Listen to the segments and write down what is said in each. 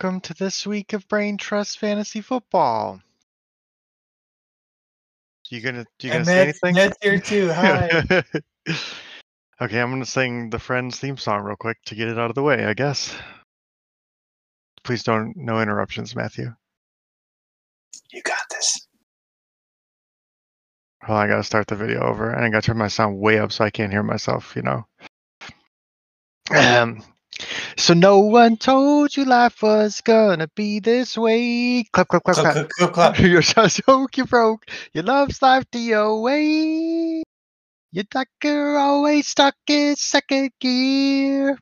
welcome to this week of Brain Trust Fantasy Football. You gonna you gonna And say Matt's, anything? Matt's here too. Hi. okay, I'm gonna sing the Friends theme song real quick to get it out of the way, I guess. Please don't no interruptions, Matthew. you got this. Well, I gotta start the video over, and I gotta turn my sound way up so I can't hear myself. You know. Um. So no one told you life was gonna be this way. Clap, clap, clap, Clap, clap. clap, clap. You're so you broke. Your love's life to your doctor always stuck in second gear.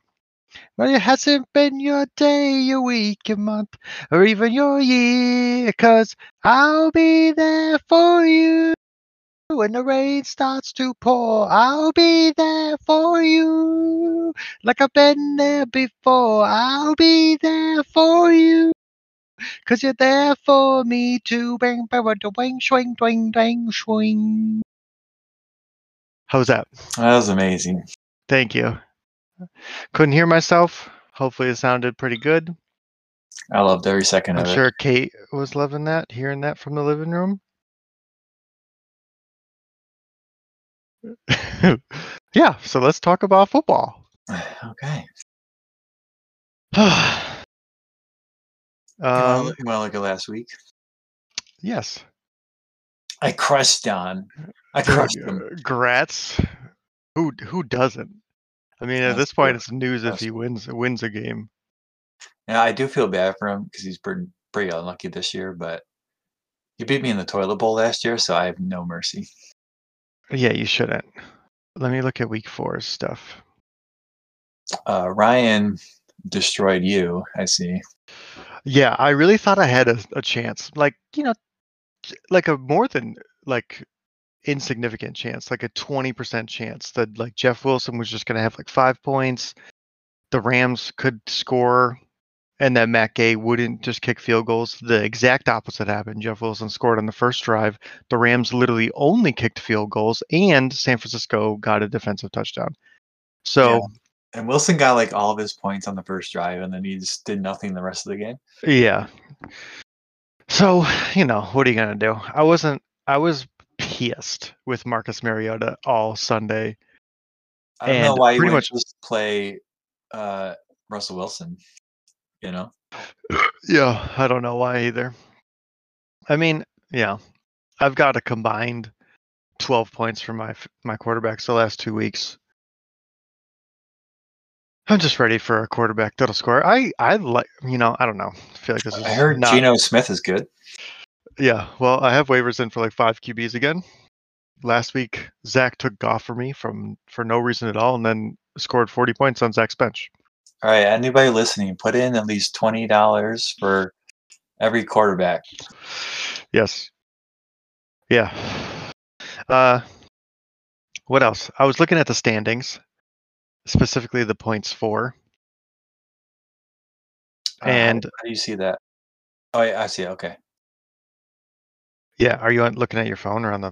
Well, it hasn't been your day, your week, your month, or even your year. Cause I'll be there for you. When the rain starts to pour, I'll be there for you. Like I've been there before, I'll be there for you. Cause you're there for me too. Bang, bang, bang, swing, swing, swing, swing, swing. How's that? That was amazing. Thank you. Couldn't hear myself. Hopefully, it sounded pretty good. I loved every second I'm of sure Kate was loving that, hearing that from the living room. yeah, so let's talk about football. Okay. um, you want to look at last week? yes. I crushed Don. I crushed him. Grats. Who who doesn't? I mean, at That's this point, it's news if he wins wins a game. Yeah, I do feel bad for him because he's pretty pretty unlucky this year. But he beat me in the toilet bowl last year, so I have no mercy. Yeah, you shouldn't. Let me look at week four's stuff. Uh, Ryan destroyed you. I see. Yeah, I really thought I had a, a chance. Like, you know, like a more than like insignificant chance, like a 20% chance that like Jeff Wilson was just going to have like five points. The Rams could score and that Matt Gay wouldn't just kick field goals. The exact opposite happened. Jeff Wilson scored on the first drive. The Rams literally only kicked field goals and San Francisco got a defensive touchdown. So, And Wilson got like all of his points on the first drive, and then he just did nothing the rest of the game. Yeah. So, you know, what are you going to do? I wasn't, I was pissed with Marcus Mariota all Sunday. I don't know why you much- just play uh, Russell Wilson. You know, Yeah, I don't know why either. I mean, yeah, I've got a combined 12 points for my my quarterbacks the last two weeks. I'm just ready for a quarterback that'll score. I I like, you know, I don't know. I feel like this is I heard not Geno Smith is good. Yeah, well, I have waivers in for like five QBs again. Last week, Zach took Goff for me from for no reason at all, and then scored 40 points on Zach's bench. All right, anybody listening, put in at least twenty dollars for every quarterback. Yes. Yeah. Uh, what else? I was looking at the standings, specifically the points for. Uh, And- how do you see that? Oh, yeah, I see. it, Okay, Yeah, are you on- looking at your phone or on the?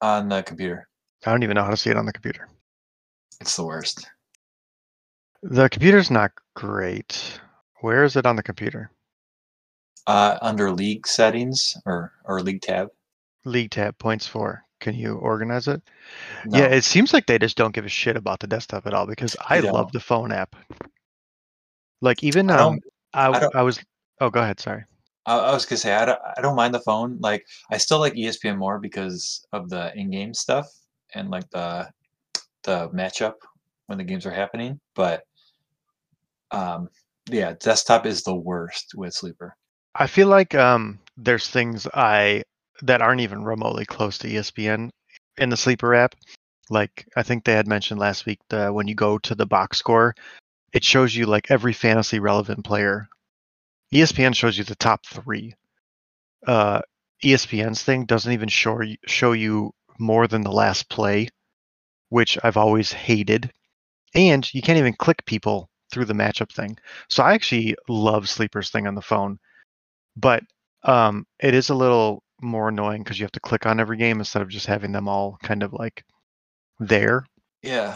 on the computer, I don't even know how to see it on the computer. it's the worst. The computer's not great. Where is it on the computer? Uh, under league settings or or league tab. League tab points for. Can you organize it? No. Yeah, it seems like they just don't give a shit about the desktop at all because I love the phone app. Like even I um, I, I I was. Oh, go ahead. Sorry. I, I was gonna say I don't, I don't mind the phone. Like I still like ESPN more because of the in-game stuff and like the the matchup when the games are happening. But um, yeah, desktop is the worst with Sleeper. I feel like um, there's things I that aren't even remotely close to ESPN in the sleeper app. Like I think they had mentioned last week that when you go to the box score, it shows you like every fantasy relevant player. ESPN shows you the top three. Uh, ESPN's thing doesn't even show you, show you more than the last play, which I've always hated. And you can't even click people through the matchup thing. So I actually love Sleeper's thing on the phone but um, it is a little more annoying because you have to click on every game instead of just having them all kind of like there. Yeah.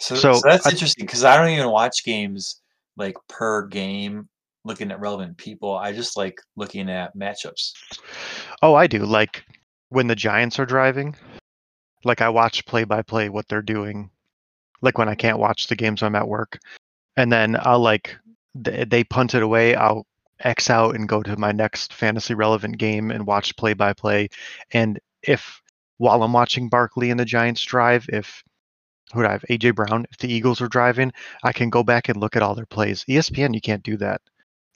So, So, so that's I- interesting because I don't even watch games like per game looking at relevant people. I just like looking at matchups. Oh, I do. Like when the Giants are driving, like I watch play by play what they're doing. Like when I can't watch the games I'm at work, and then I'll like th- they punt it away. I'll X out and go to my next fantasy relevant game and watch play by play. And if while I'm watching Barkley and the Giants drive, if who do I have AJ Brown, if the Eagles are driving, I can go back and look at all their plays. ESPN, you can't do that.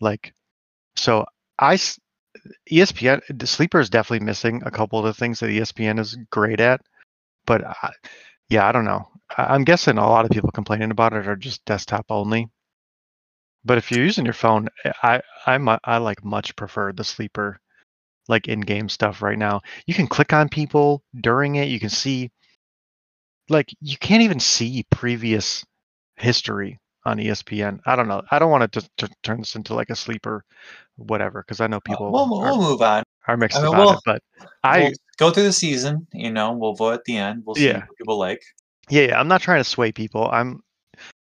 Like, so I ESPN the sleeper is definitely missing a couple of the things that ESPN is great at, but I, yeah, I don't know. I'm guessing a lot of people complaining about it are just desktop only. But if you're using your phone, eh, I I I like much prefer the sleeper, like in-game stuff right now. You can click on people during it. You can see, like, you can't even see previous history on ESPN. I don't know. I don't want to just to turn this into like a sleeper, whatever, because I know Uh, people we'll, we'll move on. Are mixed I mean, about we'll- it. But I we'll go through the season. You know, we'll vote at the end. We'll see Yeah. what people like. Yeah, yeah, I'm not trying to sway people. I'm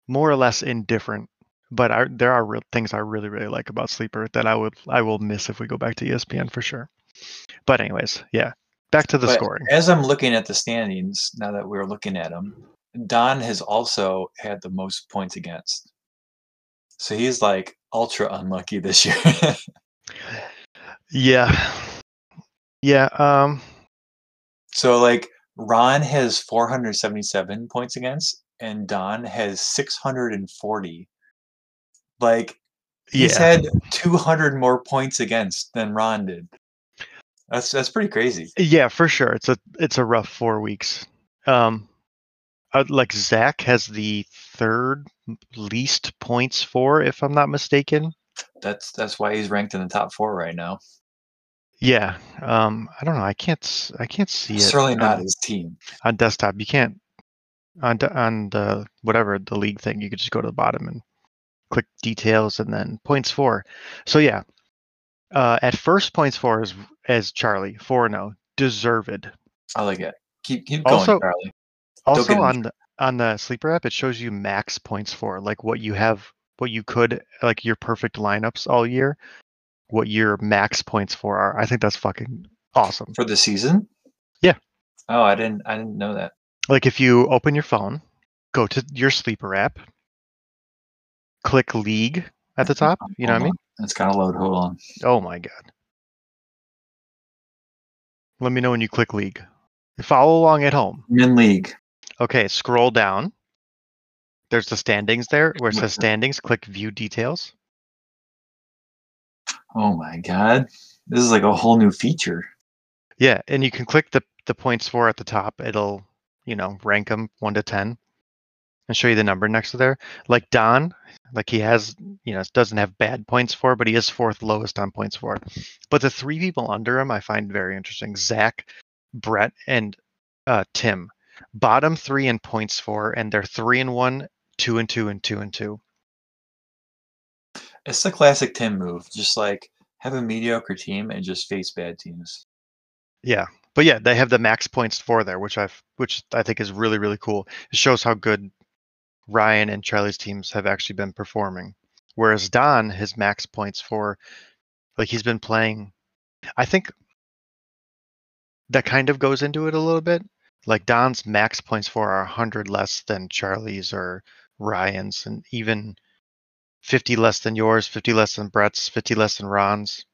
more or less indifferent, but I, there are real things I really, really like about Sleeper that I would I will miss if we go back to ESPN for sure. But anyways, yeah, back to the But scoring. As I'm looking at the standings, now that we're looking at them, Don has also had the most points against. So he's like ultra unlucky this year. Yeah, yeah. Um, so like Ron has 477 points against, and Don has 640. Like he's yeah, had 200 more points against than Ron did. That's that's pretty crazy. yeah, for sure. It's a it's a rough four weeks. Um, uh, like Zach has the third least points for, if I'm not mistaken. That's that's why he's ranked in the top four right now. Yeah. Um, I don't know. I can't s- I can't see it. Certainly not on- his team. on desktop you can't on on the whatever the league thing you could just go to the bottom and click details and then points for so yeah uh at first points for is as charlie 4-0 deserved I like it. Keep keep going, Also- Charlie. also get on the on the sleeper app it shows you max points for like what you have what you could like your perfect lineups all year what your max points for are i think that's fucking awesome For the season? Yeah. Oh, I didn't I didn't know that. like if you open your phone go to your sleeper app click league at the top you know what i mean It's gotta load. Hold on. oh my god let me know when you click league follow along at home Min League. okay scroll down there's the standings there where it says standings click view details Oh my god. This is like a whole new feature. yeah and you can click the the points for at the top. It'll you know rank them 1 to 10 and show you the number next to there. Like don like he has you know doesn't have bad points for but he is fourth lowest on points for. But the three people under him i find very interesting. Zach brett and uh, tim. Bottom three in points for and they're three and one two and two and two and two It's the classic Tim move. Just like have a mediocre team and just face bad teams. yeah but yeah they have the max points for there which i've which i think is really really cool it shows how good ryan and charlie's teams have actually been performing whereas don his max points for like he's been playing i think that kind of goes into it a little bit like don's max points for are 100 less than charlie's or ryan's and even 50 less than yours 50 less than brett's 50 less than ron's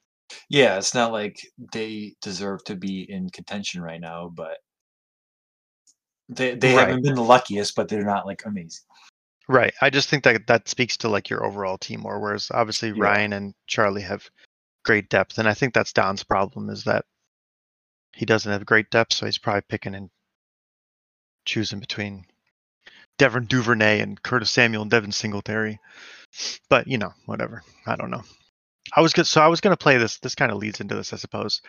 Yeah, it's not like they deserve to be in contention right now, but they they Right. haven't been the luckiest, but they're not like amazing. Right. I just think that that speaks to like your overall team more. Whereas obviously Yeah. Ryan and Charlie have great depth, and I think that's Don's problem is that he doesn't have great depth, so he's probably picking and choosing between Devin Duvernay and Curtis Samuel and Devin Singletary. But you know, whatever. I don't know. I was good. So I was gonna play this. This kind of leads into this, I suppose.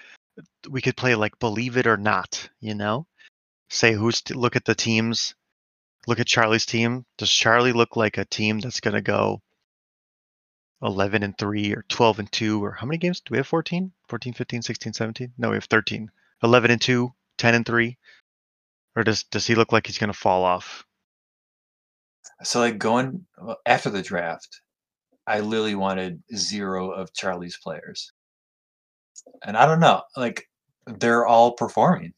We could play like believe it or not. You know, say who's t- look at the teams look at Charlie's team. Does Charlie look like a team that's to go 11 and 3 or 12 and 2 or how many games do we have 14? 14, 15, 16, 17? No, we have 13. 11 and 2, 10 and 3. Or does does he look like he's going to fall off? So like going after the draft, I literally wanted zero of Charlie's players. And I don't know, like they're all performing.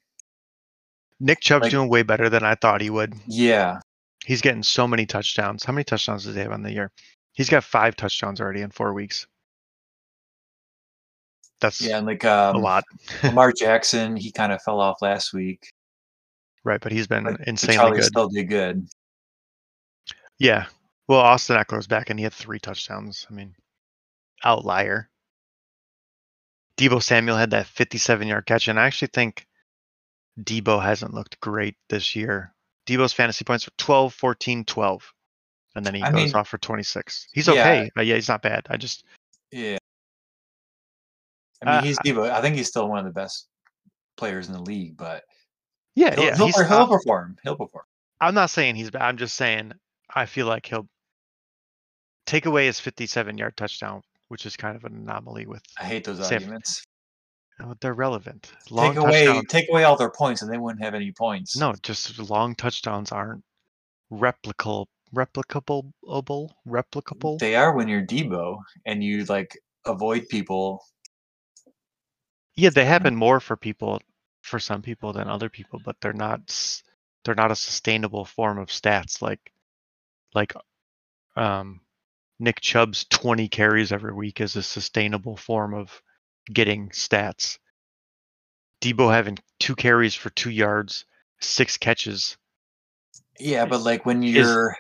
Nick Chubb's Like- doing way better than I thought he would. Yeah. He's getting so many touchdowns. How many touchdowns does he have on the year? He's got five touchdowns already in four weeks. That's Yeah, and like a um, lot, Lamar Jackson, he kind of fell off last week. right? But he's been But, but insanely Charlie good. still did good. Yeah. Well, Austin Ekeler's back and he had three touchdowns. I mean, outlier. Deebo Samuel had that 57 yard catch, and I actually think Deebo hasn't looked great this year. Deebo's fantasy points are 12, 14, 12. And then he I goes mean, off for 26. He's yeah. okay. Uh, yeah, he's not bad. I just, Yeah. I mean, Uh, he's Deebo. I think he's still one of the best players in the league, but yeah, he'll, yeah. he'll, He's, he'll perform. He'll perform. I'm not saying he's bad. I'm just saying I feel like he'll take away his 57 yard touchdown, which is kind of an anomaly with I hate those Sam- arguments. oh, they're relevant. Long Take away, touchdowns. take away all their points, and they wouldn't have any points. No, just long touchdowns aren't replicable, replicable, replicable. they are when you're Deebo and you like avoid people. yeah, they happen more for people, for some people than other people, but they're not. They're not a sustainable form of stats like, like, um, Nick Chubb's 20 carries every week is a sustainable form of getting stats. Deebo having two carries for two yards, six catches. Yeah, but like when your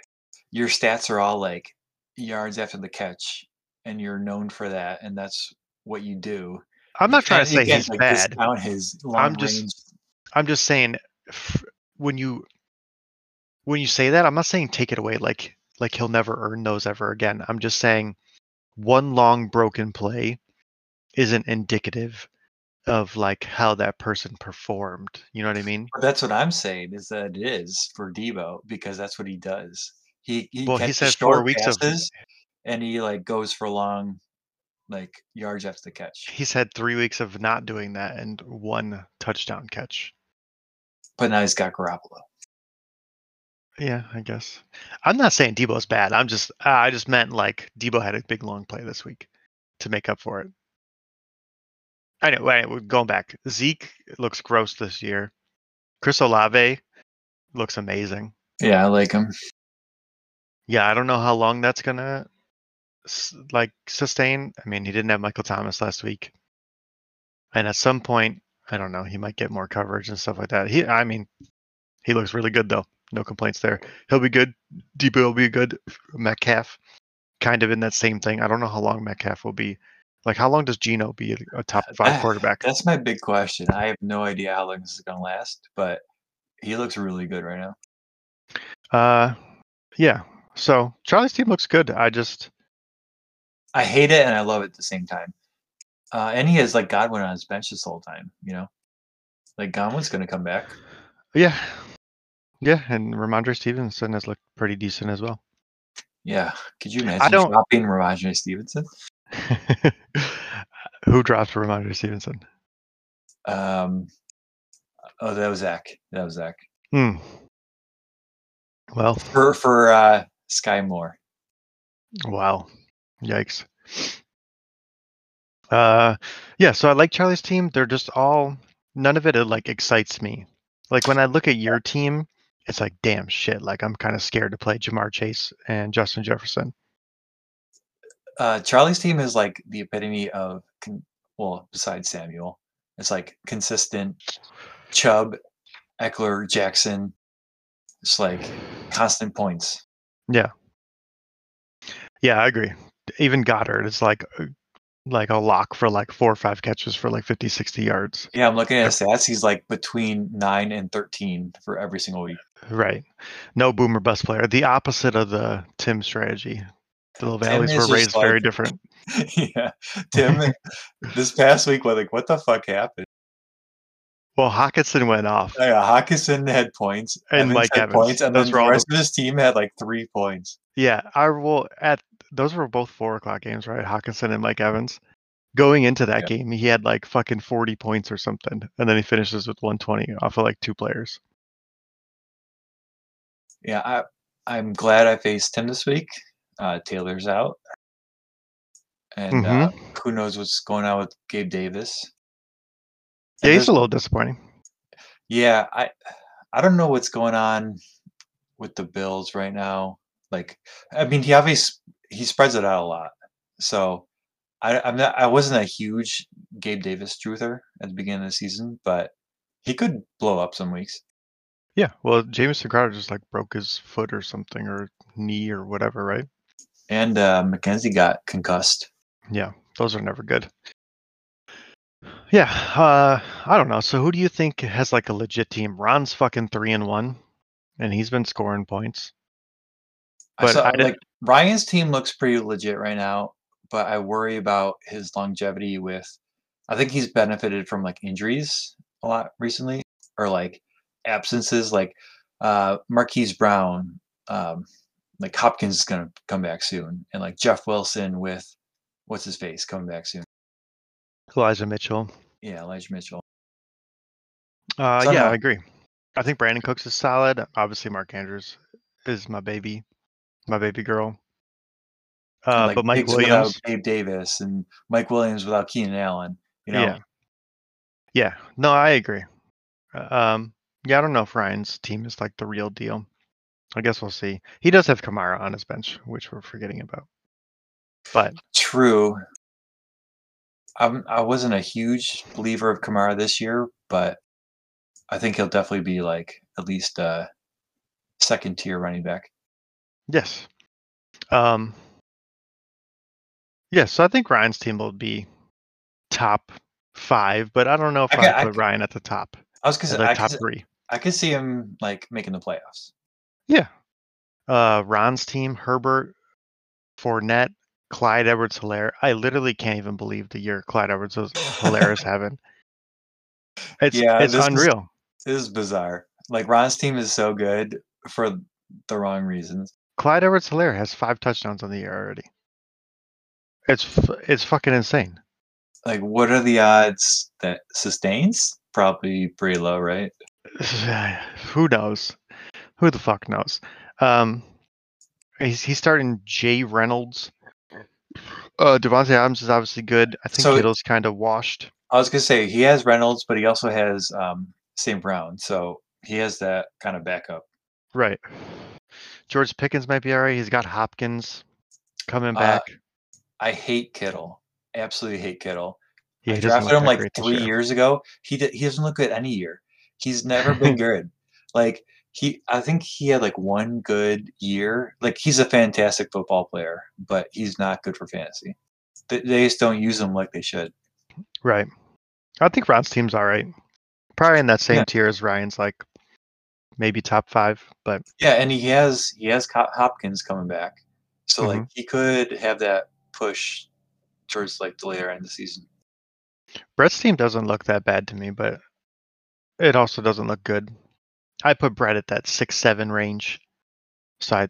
your stats are all like yards after the catch, and you're known for that, and that's what you do. I'm you not trying to say he's like, bad. His long just-. I'm just saying f- when you when you say that, I'm not saying take it away like like he'll never earn those ever again. I'm just saying one long broken play isn't indicative of like how that person performed. You know what I mean? But that's what I'm saying is that it is for Deebo because that's what he does. He he Well, he said four weeks of- and he like goes for long, like yards after the catch. He's had 3 weeks of not doing that and one touchdown catch. But now he's got Garoppolo. Yeah, I guess. I'm not saying Deebo's bad. I'm just uh, I just meant like Deebo had a big long play this week to make up for it. I know. Anyway, going back, Zeke looks gross this year. Chris Olave looks amazing. Yeah, I like him. Yeah, I don't know how long that's gonna like sustain. I mean, he didn't have Michael Thomas last week, and at some point, I don't know, he might get more coverage and stuff like that. He, I mean, he looks really good though. No complaints there. He'll be good. Deebo will be good. Metcalf, kind of in that same thing. I don't know how long Metcalf will be. Like, how long does Geno be a top five That- quarterback? That's my big question. I have no idea how long this is gonna last, but he looks really good right now. Uh, yeah. So Charlie's team looks good. I just, I hate it and I love it at the same time. Uh, and he has like Godwin on his bench this whole time, you know? Like Godwin's gonna come back. yeah, yeah. And Rhamondre Stevenson has looked pretty decent as well. Yeah. Could you imagine I don't... dropping Rhamondre Stevenson? Who dropped Rhamondre Stevenson? Um oh that was Zach. That was Zach. Hmm. Well, For for uh Skyy Moore. wow. Yikes. Uh, yeah. So I like Charlie's team. They're just all none of it like excites me. Like when I look at your team, it's like damn shit. Like I'm kind of scared to play Ja'Marr Chase and Justin Jefferson. Uh Charlie's team is like the epitome of con- well, besides Samuel. It's like consistent Chubb, Ekeler, Jackson. It's like constant points. Yeah. Yeah, I agree. Even Goddard is like uh, like a lock for like four or five catches for like 50, 60 yards. Yeah, I'm looking at his stats. He's like between nine and thirteen for every single week. Right. No boomer bust player. The opposite of the Tim strategy. The Little values is were raised very different. yeah, Tim. this past week, was like, what the fuck happened? Well, Hockenson went off. Oh, yeah, Hockenson had points, And Evans Mike had Evans. points, and Those then the- rest of his team had like three points. Yeah, I will at those were both four o'clock games, right? Hockenson and Mike Evans. Going into that Yeah. game, he had like fucking forty points or something, and then he finishes with one twenty off of like two players. Yeah, I I'm glad I faced him this week. Uh, Taylor's out, and uh, Mhm. who knows what's going on with Gabe Davis. Yeah, he's a little disappointing. yeah, I I don't know what's going on with the Bills right now. Like, I mean, he obviously he spreads it out a lot. So I, I'm not. I wasn't a huge Gabe Davis truther at the beginning of the season, but he could blow up some weeks. Yeah, well, Jamison Crowder just like broke his foot or something or knee or whatever, right? And uh, McKenzie got concussed. Yeah, those are never good. Yeah, uh, I don't know. So who do you think has like a legit team? Ron's fucking three and one, and he's been scoring points. I But saw, I didn't- like Ryan's team looks pretty legit right now, but I worry about his longevity with. I think he's benefited from like injuries a lot recently, or like absences, like uh, Marquise Brown. Um, like Hopkins is gonna come back soon, and like Jeff Wilson with what's his face coming back soon. Elijah Mitchell. Yeah, Elijah Mitchell. Uh, So yeah, don't I agree. I think Brandin Cooks is solid. Obviously, Mark Andrews is my baby, my baby girl. Uh, like but Mike Diggs Williams, Gabe Davis and Mike Williams without Keenan Allen. You know, yeah, yeah. No, I agree. Uh, Um, yeah, I don't know if Ryan's team is like the real deal. I guess we'll see. He does have Kamara on his bench, which we're forgetting about. But True. I'm, I wasn't a huge believer of Kamara this year, but I think he'll definitely be like at least a second tier running back. Yes, um, yes. so I think Ryan's team will be top five, but I don't know if I I, I put ca- Ryan at the top, I was the I top could, three. I could see him like making the playoffs. Yeah. Uh, Ron's team, Herbert, Fournette, Clyde Edwards Helaire. I literally can't even believe the year Clyde Edwards Helaire is having. It's Yeah, it's is- unreal. This is bizarre. Like Ron's team is so good for the wrong reasons. Clyde Edwards Helaire has five touchdowns on the year already. It's it's fucking insane. Like, what are the odds that sustains? Probably pretty low, right? Who knows? Who the fuck knows? Um, he's he's starting Jay Reynolds. Uh, Davante Adams is obviously good. I think So- Kittle's kind of washed. I was gonna say he has Reynolds, but he also has um, St. Brown, so he has that kind of backup. Right. George Pickens might be all right. He's got Hopkins coming Uh, back. I hate Kittle. Absolutely hate Kittle. yeah, I drafted him like three year. years ago. He did, he doesn't look good any year. He's never been good. Like he, I think he had like one good year. Like he's a fantastic football player, but he's not good for fantasy. They, they just don't use him like they should. Right. I think Ron's team's all right. Probably in that same Yeah. tier as Ryan's, like maybe top five. But Yeah, and he has he has Hopkins coming back, so like Mhm. he could have that push towards like the later end of the season. Brett's team doesn't look that bad to me, but it also doesn't look good. I put Brett at that six seven range. So I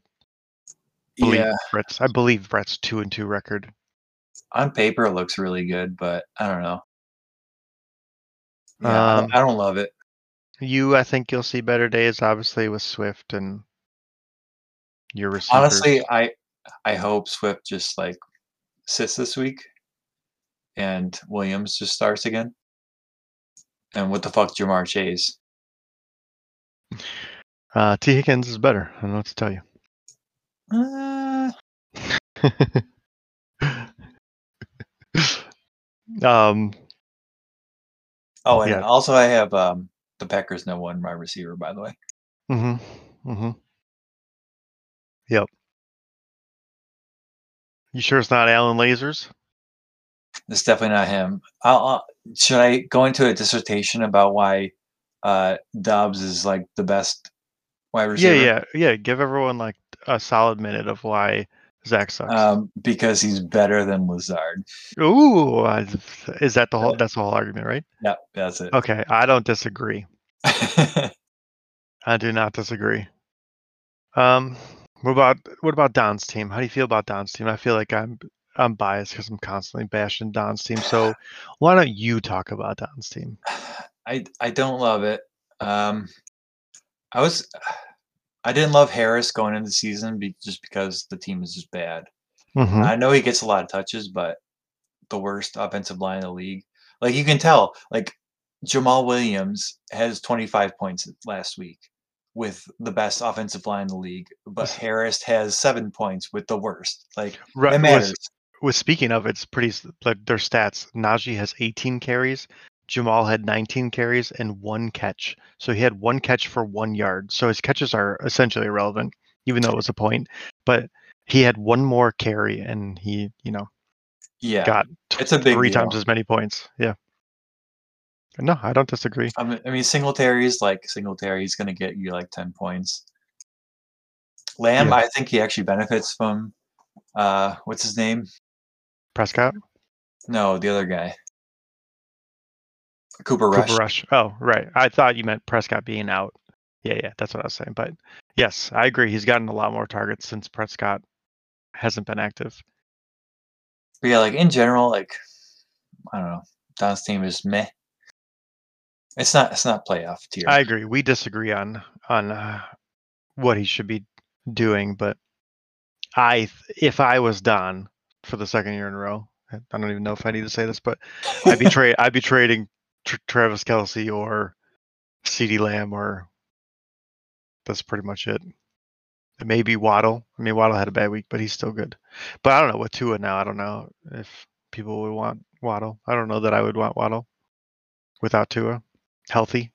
believe Yeah, Brett's I believe Brett's two and two record. on paper it looks really good, but I don't know. Yeah, Um, I don't love it. You I think you'll see better days, obviously, with Swift and your receivers. Honestly, I I hope Swift just like sits this week, and Williams just starts again. And what the fuck, Ja'Marr Chase? uh Tee Higgins is better. I don't know what to tell you. Uh, um, oh, and Yeah. also I have um the Packers no one wide receiver by the way. Mm-hmm. Mm-hmm. Yep. You sure it's not Allen Lazard? It's definitely not him. I'll, I'll, should I go into a dissertation about why uh, Doubs is like the best wide receiver? Yeah, yeah, yeah. Give everyone like a solid minute of why Zach sucks. Um, because he's better than Lazard. Ooh, is that the whole? That's the whole argument, right? Yeah, that's it. Okay, I don't disagree. I do not disagree. Um, what about what about Don's team? How do you feel about Don's team? I feel like I'm I'm biased because I'm constantly bashing Don's team. So why don't you talk about Don's team? I I don't love it. Um, I was I didn't love Harris going into the season be, just because the team is just bad. Mhm. I know he gets a lot of touches, but the worst offensive line in the league. Like you can tell, like Jamaal Williams has 25 points last week with the best offensive line in the league, but Harris has seven points with the worst. Like Right, matters. With speaking of, it's pretty like their stats. Najee has 18 carries. Jamaal had 19 carries and one catch. So he had one catch for one yard. So his catches are essentially irrelevant, even though it was a point. But he had one more carry and he, you know, Yeah, got t- it's a big three deal. times as many points. Yeah. No, I don't disagree. I mean, I mean Singletary's like Singletary's going to get you like 10 points. Lamb, Yeah. I think he actually benefits from uh what's his name? Prescott, No, the other guy. Cooper Rush. Cooper Rush. Oh, right. I thought you meant Prescott being out. Yeah, yeah, that's what I was saying. But yes, I agree. He's gotten a lot more targets since Prescott hasn't been active. But yeah, like in general, like I don't know, Don's team is meh. It's not. It's not playoff tier. I agree. We disagree on on uh, what he should be doing, but I, th- if I was Don for the second year in a row, I I don't even know if I need to say this, but I'd be trade I'd be trading tr- Travis Kelce or CeeDee Lamb, or that's pretty much it. And Maybe Waddle. I mean, Waddle had a bad week, but he's still good. But I don't know with Tua now. I don't know if people would want Waddle. I don't know that I would want Waddle without Tua healthy.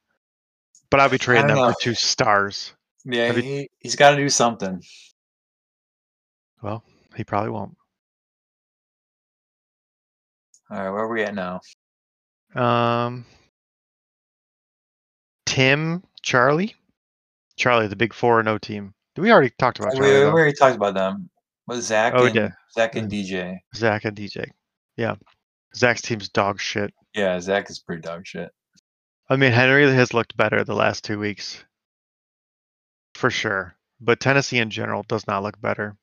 But I'll be trading them know. for two stars. yeah, you- he, he's got to do something. Well, he probably won't. All right, where are we at now? Um, Tim, Charlie, Charlie, the big four and O team. We already talked about we, Charlie. we though. already talked about them. With Zach Oh, and yeah. Zach and DJ. Zach and DJ. Yeah, Zach's team's dog shit. Yeah, Zach is pretty dog shit. I mean, Henry has looked better the last two weeks, for sure. But Tennessee in general does not look better.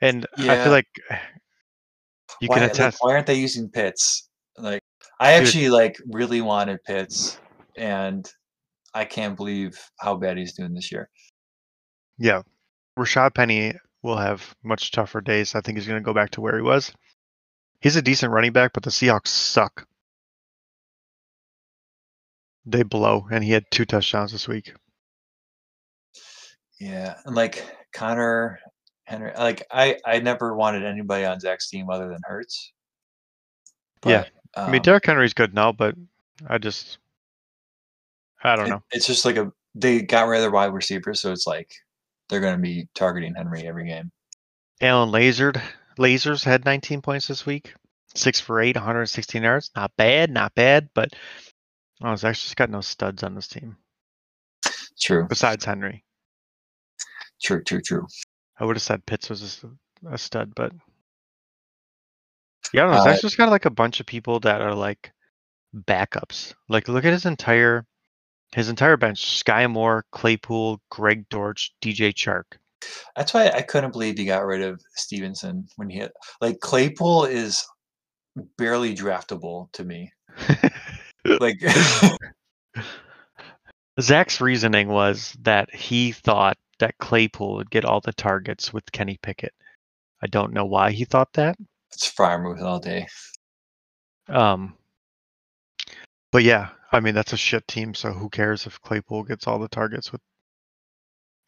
And I feel like you why, can like, attest. why aren't they using Pitts? Like, I Dude. actually like really wanted Pitts, and I can't believe how bad he's doing this year. Yeah. Rashaad Penny will have much tougher days. I think he's going to go back to where he was. He's a decent running back, but the Seahawks suck. They blow, and he had two touchdowns this week. Yeah, and like Connor Henry, like I I never wanted anybody on Zach's team other than Hurts. Yeah. But, I mean, um, Derrick Henry's good now, but I just, I don't it- know. It's just like a they got rid of their wide receivers, so it's like they're going to be targeting Henry every game. Allen Lazard, Lazard had 19 points this week, six for eight, 116 yards. Not bad, not bad, but oh, Zach's just got no studs on this team True, besides Henry. true, true, true. I would have said Pitts was a stud, but yeah, I don't know. Uh, Zach's just got like a bunch of people that are like backups. Like, look at his entire his entire bench: Skyy Moore, Claypool, Greg Dortch, DJ Chark. That's why I couldn't believe he got rid of Stevenson when he had like Claypool is barely draftable to me. Like Zach's reasoning was that he thought that Claypool would get all the targets with Kenny Pickett. I don't know why he thought that. It's Freiermuth all day. Um, but yeah, I mean that's a shit team. So who cares if Claypool gets all the targets with?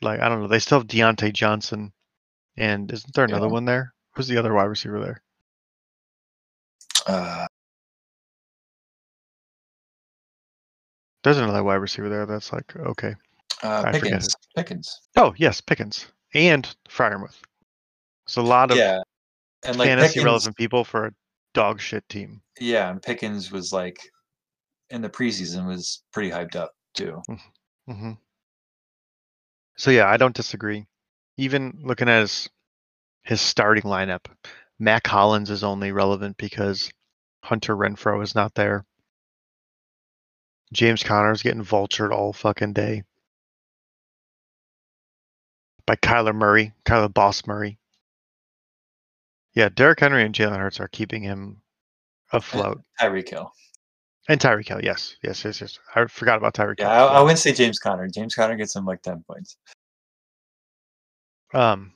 Like I don't know. They still have Diontae Johnson, and isn't there another Yeah. one there? Who's the other wide receiver there? Uh, There's another wide receiver there. That's like okay. uh, I forget Pickens. Pickens. Oh yes, Pickens and Freiermuth. It's a lot of Yeah, and like fantasy Pickens, relevant people for a dog shit team. Yeah, and Pickens was like in the preseason was pretty hyped up too. hmm So yeah, I don't disagree. Even looking at his his starting lineup, Mack Hollins is only relevant because Hunter Renfrow is not there. James Conner's getting vultured all fucking day by Kyler Murray, Kyler Boss Murray. Yeah, Derrick Henry and Jalen Hurts are keeping him afloat. Tyreek Hill. And Tyreek Hill, yes, yes, yes, yes. I forgot about Tyreek Yeah, Hill. I, I wouldn't say James Conner. James Conner gets him like ten points. Um,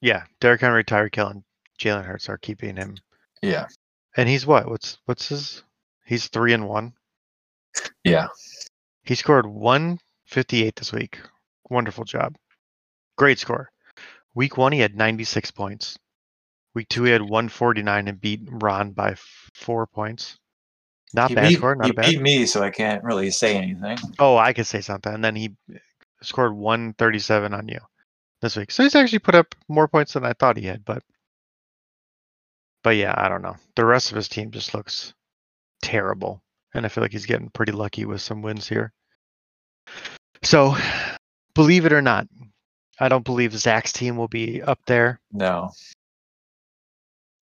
yeah, Derrick Henry, Tyreek Hill, and Jalen Hurts are keeping him Yeah. And he's what? What's what's his? He's three and one. Yeah. He scored 158 this week. Wonderful job. Great score. Week one, he had 96 points. Week two, he had 149 and beat Ron by four points. Not he bad beat, score. Not he a bad. beat me, so I can't really say anything. Oh, I could say something. And then he scored 137 on you this week. So he's actually put up more points than I thought he had. But, but yeah, I don't know. The rest of his team just looks terrible, and I feel like he's getting pretty lucky with some wins here. So, believe it or not, I don't believe Zach's team will be up there. No.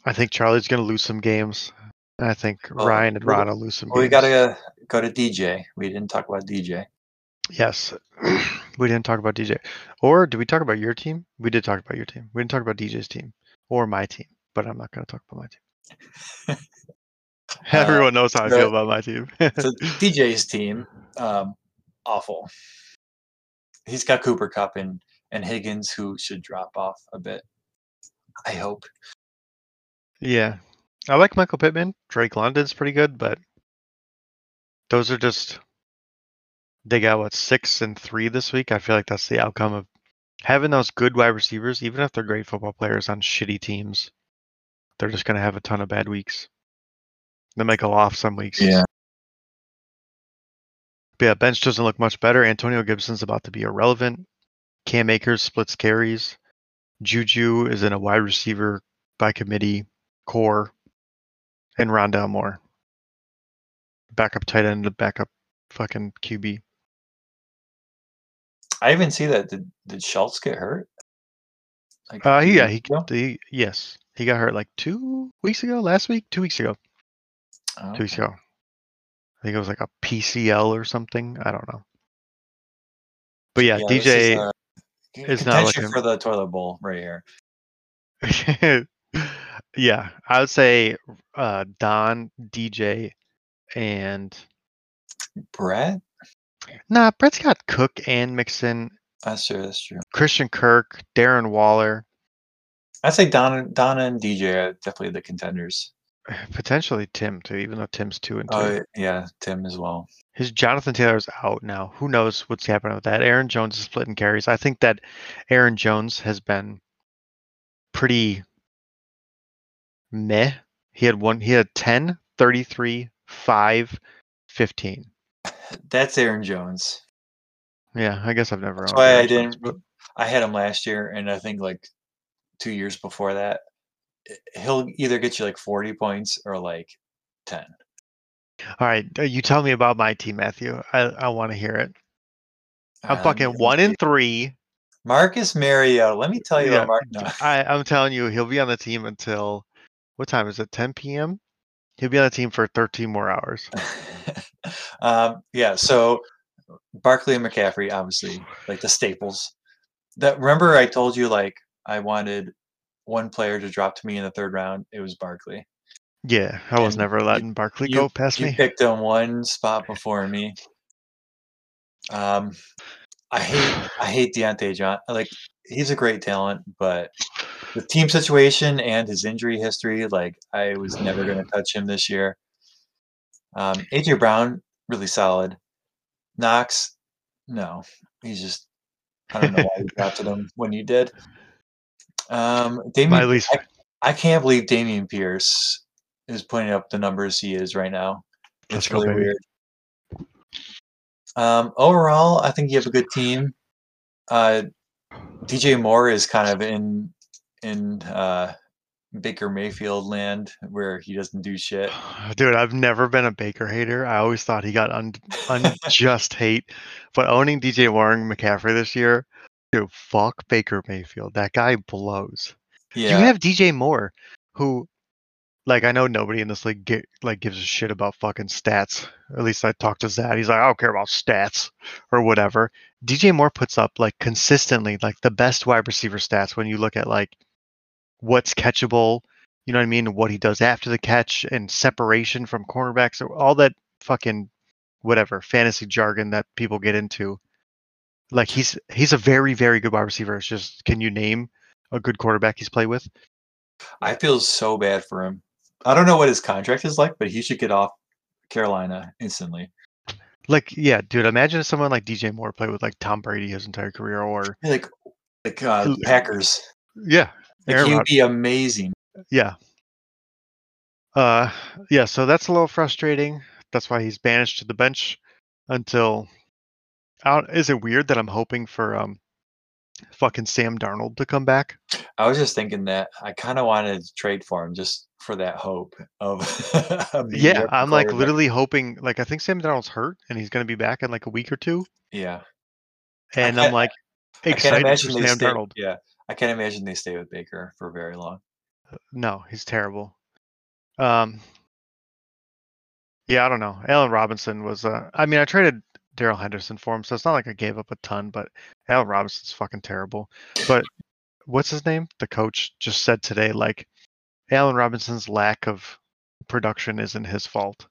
I think Charlie's going to lose some games. I think Well, Ryan and Ron will lose some Well, we gotta go to DJ. We didn't talk about DJ. Yes. we didn't talk about DJ. Or did we talk about your team? We did talk about your team. We didn't talk about DJ's team or my team, but I'm not going to talk about my team. Everyone knows how I the- feel about my team. So DJ's team, um, awful. He's got Cooper Kupp and and Higgins, who should drop off a bit. I hope. Yeah. I like Michael Pittman. Drake London's pretty good, but those are just they got what six and three this week. I feel like that's the outcome of having those good wide receivers, even if they're great football players on shitty teams. They're just gonna have a ton of bad weeks. They might go off some weeks. But yeah, bench doesn't look much better. Antonio Gibson's about to be irrelevant. Cam Akers splits carries. Juju is in a wide receiver by committee core. And Rondale Moore. Backup tight end, the backup fucking QB. I even see that. Did did Schultz get hurt? Like Uh, yeah, he, he, yes, he got hurt like two weeks ago, last week, two weeks ago, Oh, two weeks okay. ago. I think it was like a PCL or something. I don't know. But yeah, this DJ uh, is not looking- for the toilet bowl right here. yeah, I would say uh, Don, DJ, and Brett. nah, Brett's got Cook and Mixon, That's true. That's true. Christian Kirk, Darren Waller, I'd say Donna, Donna and DJ are definitely the contenders. potentially Tim too, even though Tim's two and two. Oh yeah, Tim as well. His Jonathan Taylor's out now. Who knows what's happening with that? Aaron Jones is splitting carries. I think that Aaron Jones has been pretty meh. He had one he had 10, 33, 5, 15. That's Aaron Jones. Yeah, I guess I've never That's why I didn't. but- I had him last year, and I think like two years before that, he'll either get you like forty points or like ten. All right, uh, you tell me about my team, Matthew. I, I want to hear it. I'm Um, fucking one in three. Marcus Mariota. Let me tell you Yeah, about Mark. No. I, I'm telling you, he'll be on the team until what time is it? 10 p.m. He'll be on the team for 13 more hours. um, yeah. So Barkley and McCaffrey, obviously, like the staples. That remember I told you like I wanted one player to drop to me in the third round. It was Barkley. Yeah, I was And never you- letting Barkley you, go past you me. picked him one spot before me. Um, I hate I hate Diontae John. Like he's a great talent, but the team situation and his injury history, like I was never going to touch him this year. Um, AJ Brown, really solid. Knox, no, he's just I don't know why you drafted him when you did. Um, Dameon, least. I, I can't believe Dameon Pierce is putting up the numbers he is right now. It's really baby. weird. Um, overall, I think you have a good team. Uh, DJ Moore is kind of in in uh, Baker Mayfield land where he doesn't do shit. Dude, I've never been a Baker hater. I always thought he got un- unjust hate. But owning DJ Warren McCaffrey this year, dude, fuck Baker Mayfield. That guy blows. Yeah, You have DJ Moore, who, like, I know nobody in this league get, like gives a shit about fucking stats. At least I talked to Zad. He's like, I don't care about stats or whatever. DJ Moore puts up like consistently like the best wide receiver stats when you look at like what's catchable. You know what I mean? What he does after the catch and separation from cornerbacks, or all that fucking whatever fantasy jargon that people get into. Like he's he's a very very good wide receiver. It's just can you name a good quarterback he's played with? I feel so bad for him. I don't know what his contract is like, but he should get off Carolina instantly. Like, yeah, dude. Imagine if someone like DJ Moore played with like Tom Brady his entire career, or Like, like uh, the Packers. yeah, Like, Aaron he would be amazing. yeah, uh, yeah. So that's a little frustrating. That's why he's banished to the bench until. Out. Is it weird that I'm hoping for um, fucking Sam Darnold to come back? I was just thinking that I kind of wanted to trade for him just for that hope of. Yeah, I'm like literally hoping. Like, I think Sam Darnold's hurt and he's gonna be back in like a week or two, Yeah. and I'm like excited for Sam stay. Darnold. Yeah, I can't imagine they stay with Baker for very long. No, he's terrible. Um, yeah, I don't know. Allen Robinson was. Uh, I mean, I traded Darrell Henderson for him, so it's not like I gave up a ton. But Allen Robinson's fucking terrible. But what's his name? The coach just said today, like Allen Robinson's lack of production isn't his fault.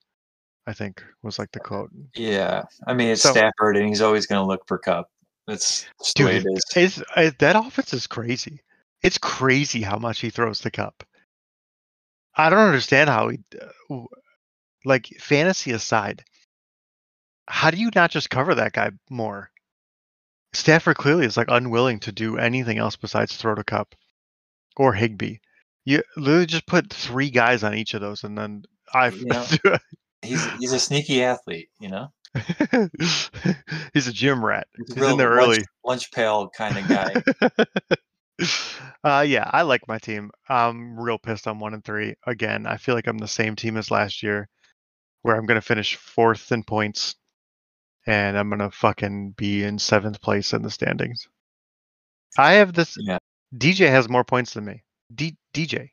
I think was like the quote. Yeah, I mean it's So- Stafford, and he's always going to look for Kupp. That's way Dude, is. It's, uh, that offense is crazy. It's crazy how much he throws the Kupp. I don't understand how he, uh, like fantasy aside, how do you not just cover that guy more? Stafford clearly is like unwilling to do anything else besides throw the Kupp or Higbee. You literally just put three guys on each of those, and then I. You He's he's a sneaky athlete, you know. He's a gym rat. He's He's in there lunch, early. lunch pail kind of guy. uh, yeah, I like my team. I'm real pissed on one and three. Again, I feel like I'm the same team as last year, where I'm gonna finish fourth in points, and I'm gonna fucking be in seventh place in the standings. I have this. Yeah. DJ has more points than me. D- DJ.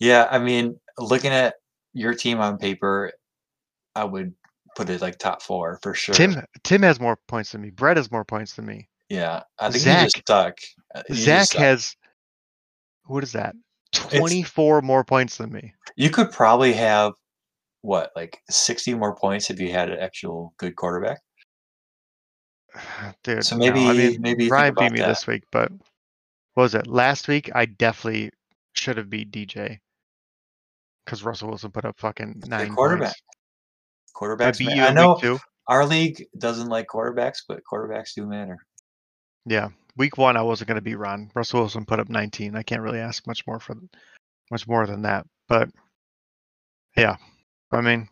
yeah, I mean, looking at your team on paper, I would put it like top four for sure. Tim. Tim has more points than me. Brett has more points than me. yeah, I think Zach- you just. Uh, you just Zach has. What is that? Twenty-four more points than me. You could probably have what, like sixty more points if you had an actual good quarterback. Dude, So no, I maybe- mean, maybe Ryan beat me that. this week, but what was it last week? I definitely should have beat DJ because Russell Wilson put up fucking nine quarterback. points. I Quarterbacks. you I know week two. our league doesn't like quarterbacks, but quarterbacks do matter. Yeah, week one I wasn't gonna be Ron. Russell Wilson put up 19. I can't really ask much more for much more than that, but yeah, I mean,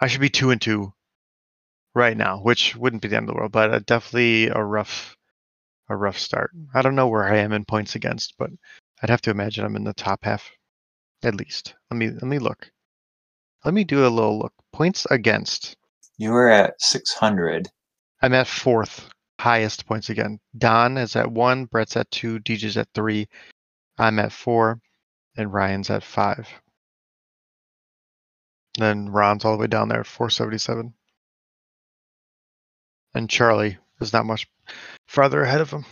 I should be two and two right now, which wouldn't be the end of the world, but uh, definitely a rough, a rough start. I don't know where I am in points against, but I'd have to imagine I'm in the top half, at least. Let me let me look. Let me do a little look. Points against. You were at six hundred. I'm at fourth, highest points again. Don is at one, Brett's at two, DJ's at three, I'm at four, and Ryan's at five. Then Ron's all the way down there at 477. And Charlie is not much farther ahead of him.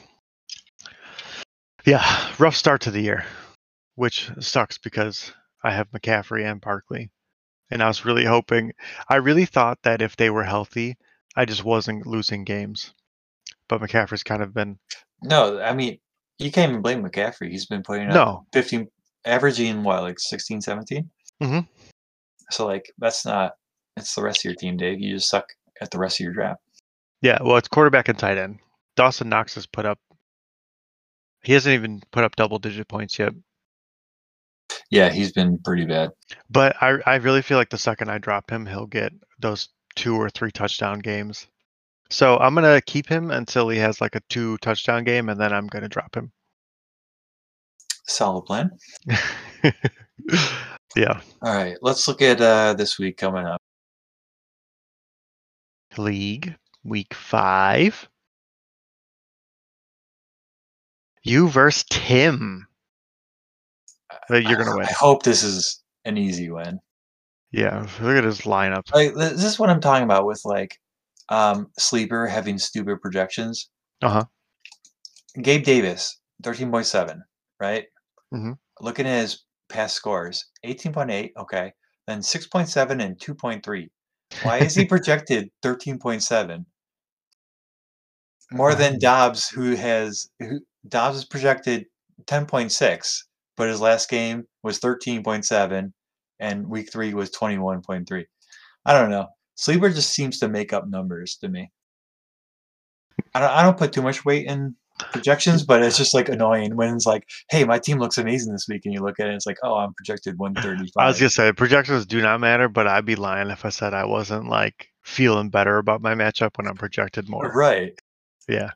Yeah, rough start to the year, which sucks because I have McCaffrey and Barkley. And I was really hoping, I really thought that if they were healthy, I just wasn't losing games. But McCaffrey's kind of been No, I mean you can't even blame McCaffrey. He's been putting up no, fifteen, averaging what like 16, 17? Mhm. So like that's not. It's the rest of your team, Dave. You just suck at the rest of your draft. yeah. Well, it's quarterback and tight end. Dawson Knox has put up. He hasn't even put up double digit points yet. Yeah, he's been pretty bad. But I I really feel like the second I drop him, he'll get those two or three touchdown games. So I'm gonna keep him until he has like a two touchdown game, and then I'm gonna drop him. Solid plan. yeah. All right, let's look at uh, this week coming up. League week five. You versus Tim. You're gonna win. I hope this is an easy win. Yeah. Look at his lineup. Like this is what I'm talking about with like um, sleeper having stupid projections. Uh huh. Gabe Davis, thirteen point seven, right? Mm-hmm. Looking at his past scores, eighteen point eight, okay, then six point seven and two point three. Why is he projected thirteen point seven? More than Doubs, who has who Doubs is projected ten point six. But his last game was 13.7, and week three was 21.3. I don't know. Sleeper just seems to make up numbers to me. I don't, I don't put too much weight in projections, but it's just like annoying when it's like, hey, my team looks amazing this week, and you look at it, it's like, oh, I'm projected 135. I was gonna say projections do not matter, but I'd be lying if I said I wasn't like feeling better about my matchup when I'm projected more. right. Yeah.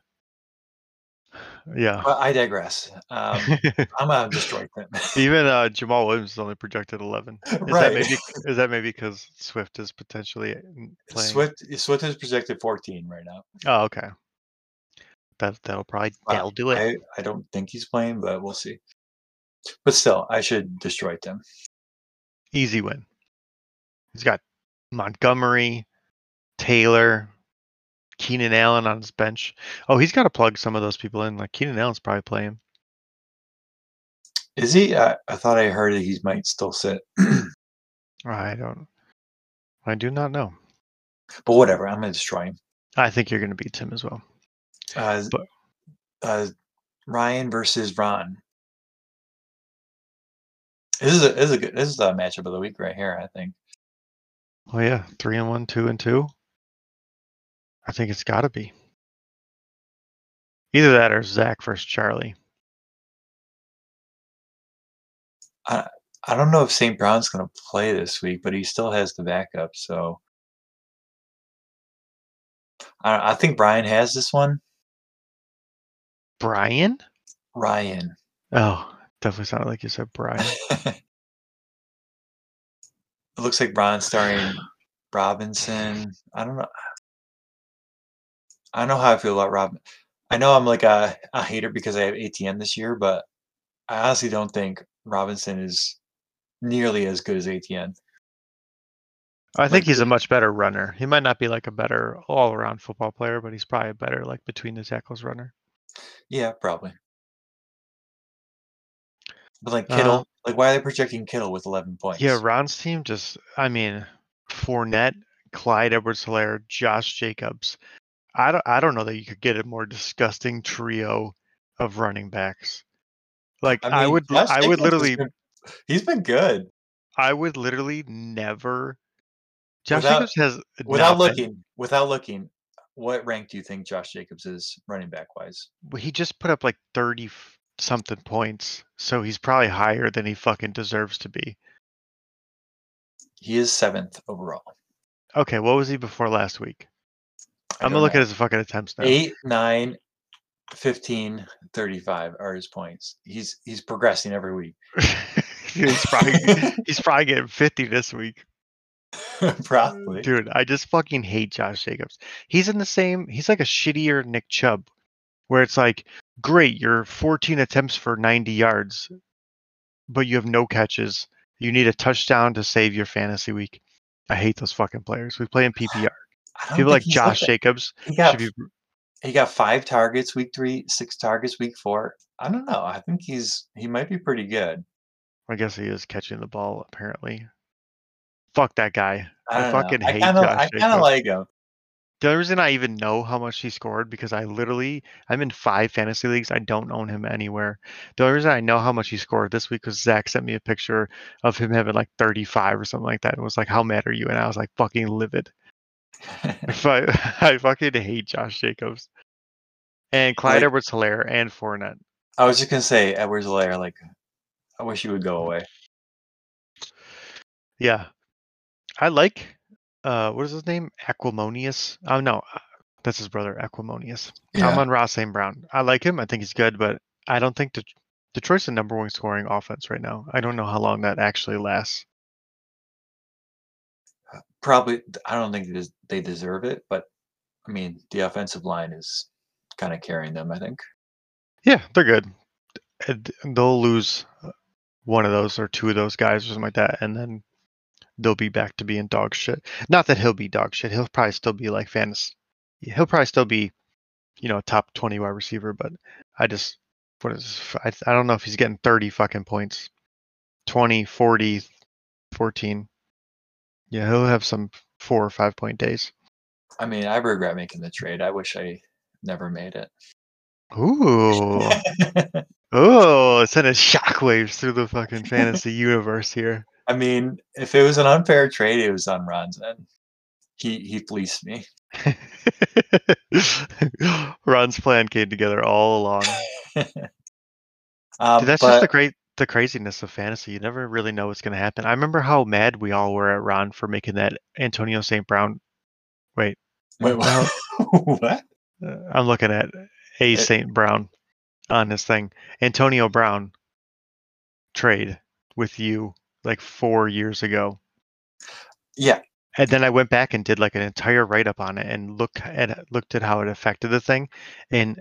Yeah. But I digress. Um, I'm gonna destroy them. Even uh, Jamaal Williams is only projected 11. Is that Right. maybe is that maybe because Swift is potentially mm, playing? Swift Swift is projected 14 right now. Oh, okay. That that'll probably that'll do it. I, I don't think he's playing, but we'll see. But still, I should destroy them. Easy win. He's got Montgomery, Taylor, Keenan Allen on his bench. Oh, he's got to plug some of those people in. Like Keenan Allen's probably playing. Is he? I, I thought I heard that he might still sit. I don't. I do not know. but whatever, I'm gonna destroy him. I think you're going to beat Tim as well. Uh, But- uh, Ryan versus Ron. This is a this is a good this is a matchup of the week right here. I think. Oh yeah, three and one, two and two. I think it's got to be either that or Zach versus Charlie. I don't know if St. Brown's going to play this week, but he still has the backup. So I, I think Brian has this one. Brian? Ryan. Oh, definitely sounded like you said Brian. it looks like Brian starring Robinson. I don't know. I don't know how I feel about Robin. I know I'm like a, a hater because I have ATN this year, but I honestly don't think Robinson is nearly as good as ATN. I think Like- he's a much better runner. He might not be like a better all-around football player, but he's probably a better like between the tackles runner. Yeah, probably. But like Uh, Kittle, like why are they projecting Kittle with 11 points? Yeah, Ron's team just, I mean, Fournette, Clyde Edwards-Helaire, Josh Jacobs. I don't, I don't know that you could get a more disgusting trio of running backs. Like I, mean, would, Josh I would Jacobs has literally, been- he's been good I would literally never. Josh Without- Jacobs has without not been- looking. Without looking, what rank do you think Josh Jacobs is running back wise? well, he just put up like 30 something points. So he's probably higher than he fucking deserves to be. He is seventh overall. Okay, what was he before last week? I'm gonna look at his fucking attempts now. eight, nine, 15, 35 are his points. He's he's progressing every week. he's probably he's probably getting 50 this week. Probably. Dude, I just fucking hate Josh Jacobs. He's in the same he's like a shittier Nick Chubb where it's like, great, you're 14 attempts for 90 yards, but you have no catches. You need a touchdown to save your fantasy week. I hate those fucking players. We play in PPR. People like Josh Jacobs He got should be he got five targets week three, six targets week four. I don't know. I think he's he might be pretty good. I guess he is catching the ball apparently. Fuck that guy. I, I don't know. fucking I hate kinda, Josh I kind of like him. The only reason I even know how much he scored because I literally I'm in five fantasy leagues. I don't own him anywhere. The only reason I know how much he scored this week was Zach sent me a picture of him having like 35 or something like that, and was like, "How mad are you?" And I was like, "Fucking livid." If I I fucking hate Josh Jacobs and Clyde Like- Edwards Helaire and Fournette. I was just gonna say Edwards Lair. Like, I wish he would go away. Yeah, I like. Uh, what is his name? Equanimeous. Oh no, uh, that's his brother, Equanimeous. I'm on Ross St. Brown. I like him. I think he's good, but I don't think Det- Detroit's the number one scoring offense right now. I don't know how long that actually lasts. Probably, I don't think they deserve it, but I mean, the offensive line is kind of carrying them. I think. Yeah, they're good. They'll lose one of those or two of those guys or something like that, and then they'll be back to being dog shit. Not that he'll be dog shit. He'll probably still be like fantasy. He'll probably still be, you know, a top 20 wide receiver, but I just, what is, I, I don't know if he's getting 30 fucking points. 20, 40, 14. Yeah, he'll have some four or five point days. I mean, I regret making the trade. I wish I never made it. Ooh. Oh, sending shockwaves through the fucking fantasy universe here. I mean, if it was an unfair trade, it was on Ron's end. He he fleeced me. Ron's plan came together all along. um, Dude, that's but just a great the craziness of fantasy. You never really know what's going to happen. I remember how mad we all were at Ron for making that Antonio St. Brown. Wait, wait, what? what? uh, I'm looking at A St. Brown on this thing. Antonio Brown trade with you like four years ago. Yeah, And then I went back and did like an entire write up on it and look at looked at how it affected the thing, and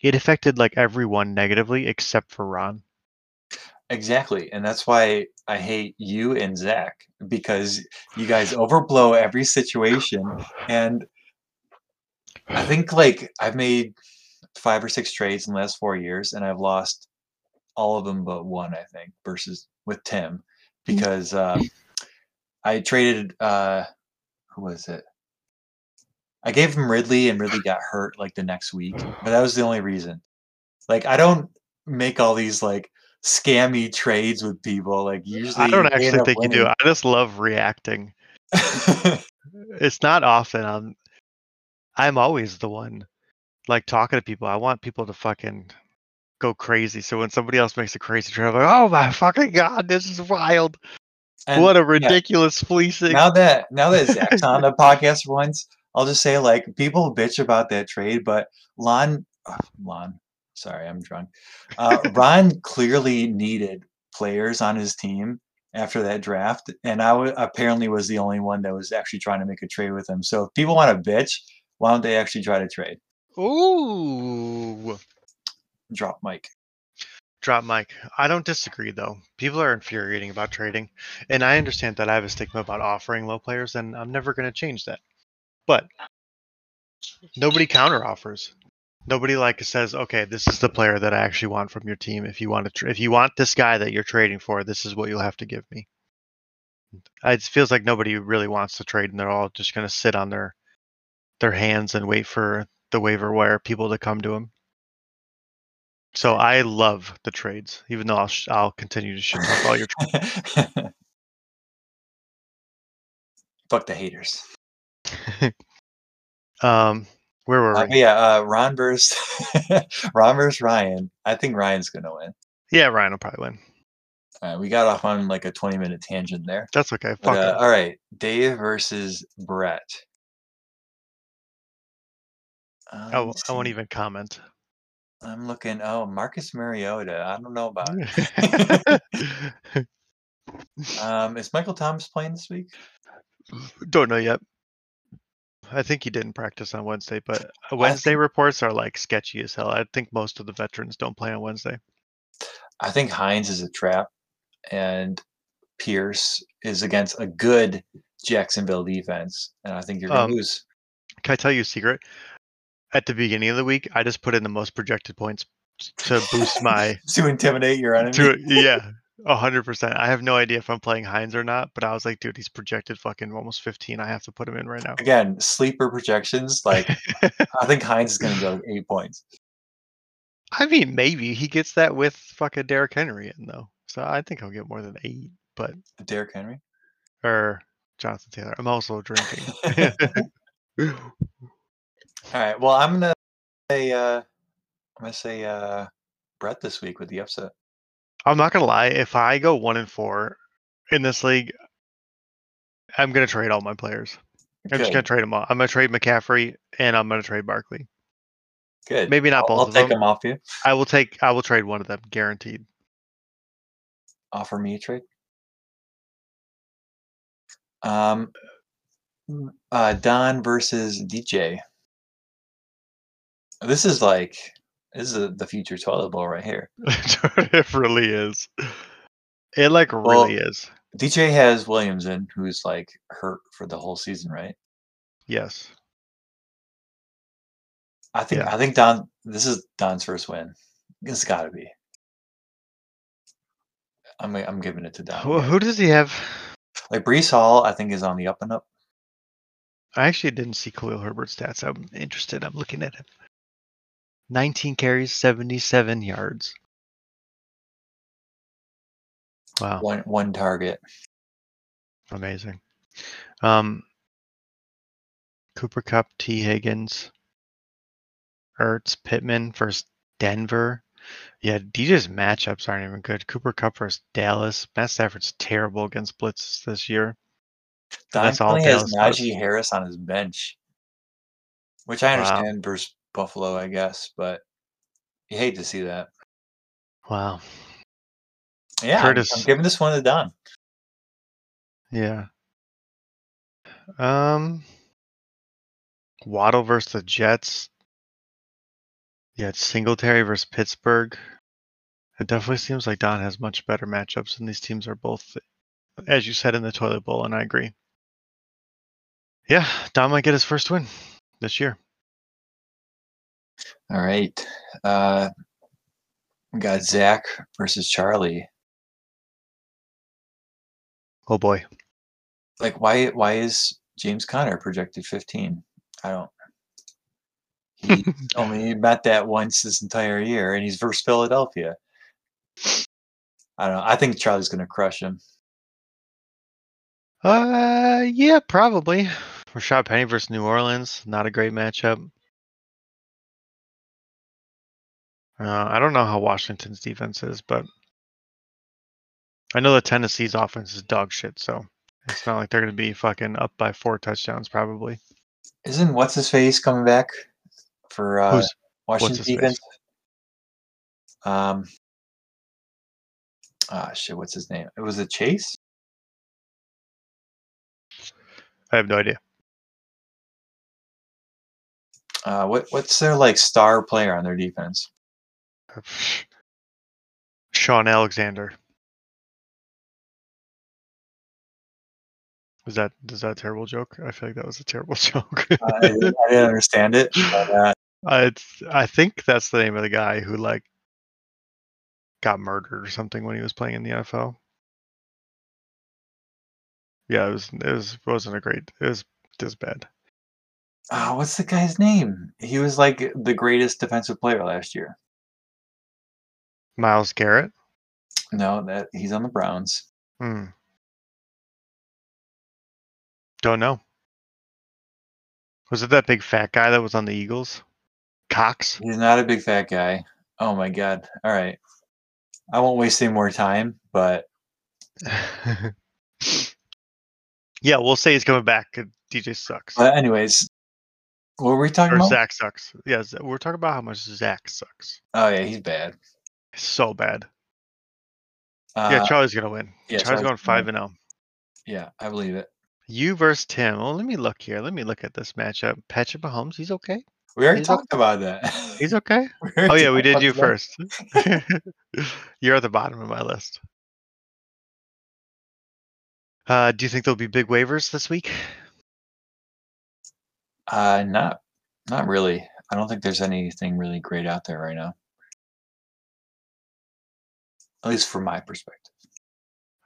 it affected like everyone negatively except for Ron. Exactly, and that's why I hate you and Zach because you guys overblow every situation, and I think like I've made five or six trades in the last four years, and I've lost all of them but one, I think, versus with Tim because uh, I traded uh, who was it? I gave him Ridley, and Ridley got hurt like the next week, but that was the only reason. Like I don't make all these like scammy trades with people. Like usually, I don't actually think you do. I just love reacting. It's not often. I'm I'm always the one like talking to people. I want people to fucking go crazy. So when somebody else makes a crazy trade, I'm like, oh my fucking god, this is wild. And, what a yeah, ridiculous fleecing. now that now that Zach's on the podcast once, I'll just say like people bitch about that trade, but Lon, Lon, sorry, I'm drunk. Uh, Ron clearly needed players on his team after that draft, and I w- apparently was the only one that was actually trying to make a trade with him. So if people want to bitch, why don't they actually try to trade? Ooh. Drop mic. Drop mic. I don't disagree though. People are infuriating about trading, and I understand that I have a stigma about offering low players, and I'm never going to change that. But nobody counter offers. Nobody like says, "Okay, this is the player that I actually want from your team. If you want to, tra- if you want this guy that you're trading for, this is what you'll have to give me." It feels like nobody really wants to trade, and they're all just going to sit on their their hands and wait for the waiver wire people to come to them. So I love the trades, even though I'll sh- I'll continue to shit talk all your. Fuck the haters. um, where were Uh, we? yeah, uh, Ron versus Ron versus Ryan. I think Ryan's gonna win. Yeah, Ryan will probably win. Uh, we got off on like a 20 minute tangent there. That's okay. Fuck But, uh, all right, Dave versus Brett. Uh, I, let w- me I won't even comment. I'm looking. Oh, Marcus Mariota. I don't know about. it. um, is Michael Thomas playing this week? Don't know yet. I think he didn't practice on Wednesday, but uh, Wednesday reports are like sketchy as hell. I think most of the veterans don't play on Wednesday. I think Hines is a trap, and Pierce is against a good Jacksonville defense, and I think you're gonna Um, lose. Can I tell you a secret? At the beginning of the week, I just put in the most projected points to boost my to intimidate your enemy. to yeah, hundred percent. I have no idea if I'm playing Hines or not, but I was like, dude, he's projected fucking almost 15. I have to put him in right now. Again, sleeper projections. Like I think Hines is gonna go eight points. I mean, maybe he gets that with fucking Derrick Henry in though, so I think he'll get more than eight. But Derrick Henry. or Jonathan Taylor. I'm also drinking. All right. Well, I'm gonna say uh, I'm gonna say uh, Brett this week with the upset. I'm not gonna lie. If I go one and four in this league, I'm gonna trade all my players. I'm just Good. gonna trade them all. I'm gonna trade McCaffrey and I'm gonna trade Barkley. Good. Maybe not I'll, both I'll of take them. them off you. I will take. I will trade one of them, guaranteed. Offer me a trade. Um, uh, Don versus DJ. This is like this is the future toilet bowl right here. it really is. It like Well- really is. DJ has Williamson, who's like hurt for the whole season, right? Yes. I think Yeah. I think Don. This is Don's first win. It's got to be. I'm I'm giving it to Don. Well, who does he have? Like Breece Hall, I think is on the up and up. I actually didn't see Khalil Herbert's stats. I'm interested. I'm looking at him. 19 carries, 77 yards. Wow, One one target. amazing. Um, Cooper Kupp, T. Higgins, Ertz, Pittman versus Denver. Yeah, DJ's matchups aren't even good. Cooper Kupp versus Dallas. Matt Stafford's terrible against blitzes this year. That's all Kelly has Najee Harris on his bench, which I Wow. understand versus Buffalo, I guess, but you hate to see that. Wow. Yeah, I'm- Curtis- I'm giving this one to Don. Yeah. Um, Waddle versus the Jets. Yeah, it's Singletary versus Pittsburgh. It definitely seems like Don has much better matchups, and these teams are both, as you said, in the toilet bowl, and I agree. Yeah, Don might get his first win this year. All right. Uh, we got Zach versus Charlie. Oh boy. Like, why? Why is James Conner projected 15? I don't. He only met that once this entire year, and he's versus Philadelphia. I don't know. I think Charlie's going to crush him. Uh, yeah, probably. Rashaad Penny versus New Orleans, not a great matchup. Uh, I don't know how Washington's defense is, but I know that Tennessee's offense is dog shit, so it's not like they're going to be fucking up by four touchdowns, probably. Isn't what's his face coming back for uh, Who's- Washington his face? defense? Um. Ah, shit. What's his name? It was a Chase. I have no idea. Uh, what what's their like star player on their defense? Sean Alexander. Was that is that a terrible joke? I feel like that was a terrible joke. Uh, I, didn't, I didn't understand it. But, uh, it's I think that's the name of the guy who like got murdered or something when he was playing in the NFL. Yeah, it was it was wasn't a great it was was bad. oh, what's the guy's name? He was like the greatest defensive player last year. Myles Garrett. No, that he's on the Browns. Hmm. Don't know. Was it that big fat guy that was on the Eagles? Cox. He's not a big fat guy. Oh my god. All right. I won't waste any more time, but yeah, we'll say he's coming back. DJ sucks. but anyways, what were we talking or about? Zach sucks. Yeah, we're talking about how much Zach sucks. Oh yeah, he's bad. So bad. Uh, yeah, Charlie's gonna win. yeah, Charlie's Charlie's going five win. and zero. Yeah, I believe it. You versus Tim. Well, let me look here. Let me look at this matchup. Patrick Mahomes, he's okay. We already He's talked about that. He's okay. Oh yeah, we did you that. first. You're at the bottom of my list. Uh, do you think there'll be big waivers this week? Uh, not, not really. I don't think there's anything really great out there right now. At least from my perspective.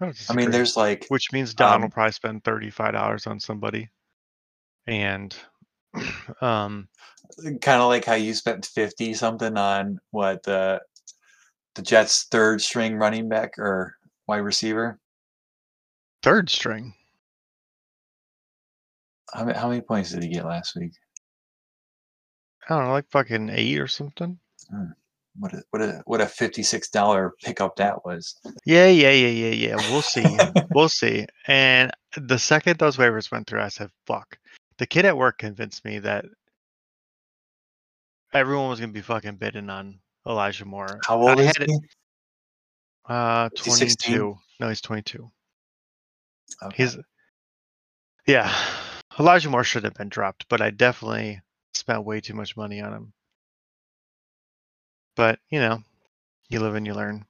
I, I mean, there's like, which means Don will um, probably spend thirty-five dollars on somebody, and um, kind of like how you spent 50 something on what the the Jets third string running back or wide receiver. third string. How many, how many points did he get last week? I don't know, like fucking eight or something. What a what a what a fifty six dollar pickup that was. Yeah, yeah, yeah, yeah, yeah. We'll see. we'll see. And the second those waivers went through, I said, "Fuck." The kid at work convinced me that everyone was gonna be fucking bidding on Elijah Moore. How old I is had it- he? Uh, Is he 16? twenty-two. No, he's twenty-two. Okay. He's yeah. Elijah Moore should have been dropped, but I definitely spent way too much money on him. But you know, you live and you learn.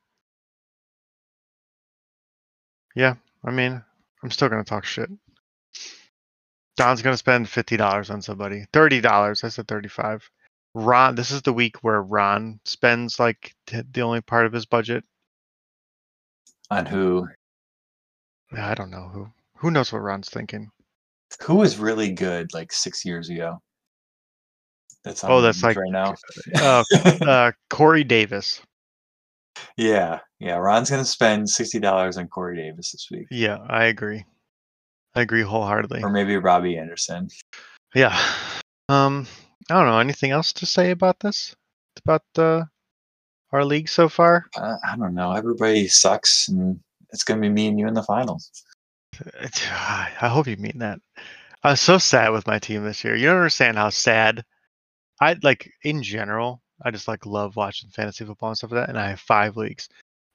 Yeah, I mean, I'm still gonna talk shit. Don's gonna spend fifty dollars on somebody. Thirty dollars. I said thirty-five. Ron, this is the week where Ron spends like t- the only part of his budget. on who I don't know who. Who knows what Ron's thinking? who was really good like six years ago. That's on Oh, that's like right now. Uh, uh, Corey Davis. Yeah, yeah. Ron's gonna spend sixty dollars on Corey Davis this week, Yeah, I agree. I agree wholeheartedly. or maybe Robbie Anderson. Yeah. Um, I don't know. Anything else to say about this? About uh, our league so far? Uh, I don't know. Everybody sucks, and it's gonna be me and you in the finals. I hope you mean that. I was so sad with my team this year. You don't understand how sad. I like in general. I just like love watching fantasy football and stuff like that. And I have five leagues,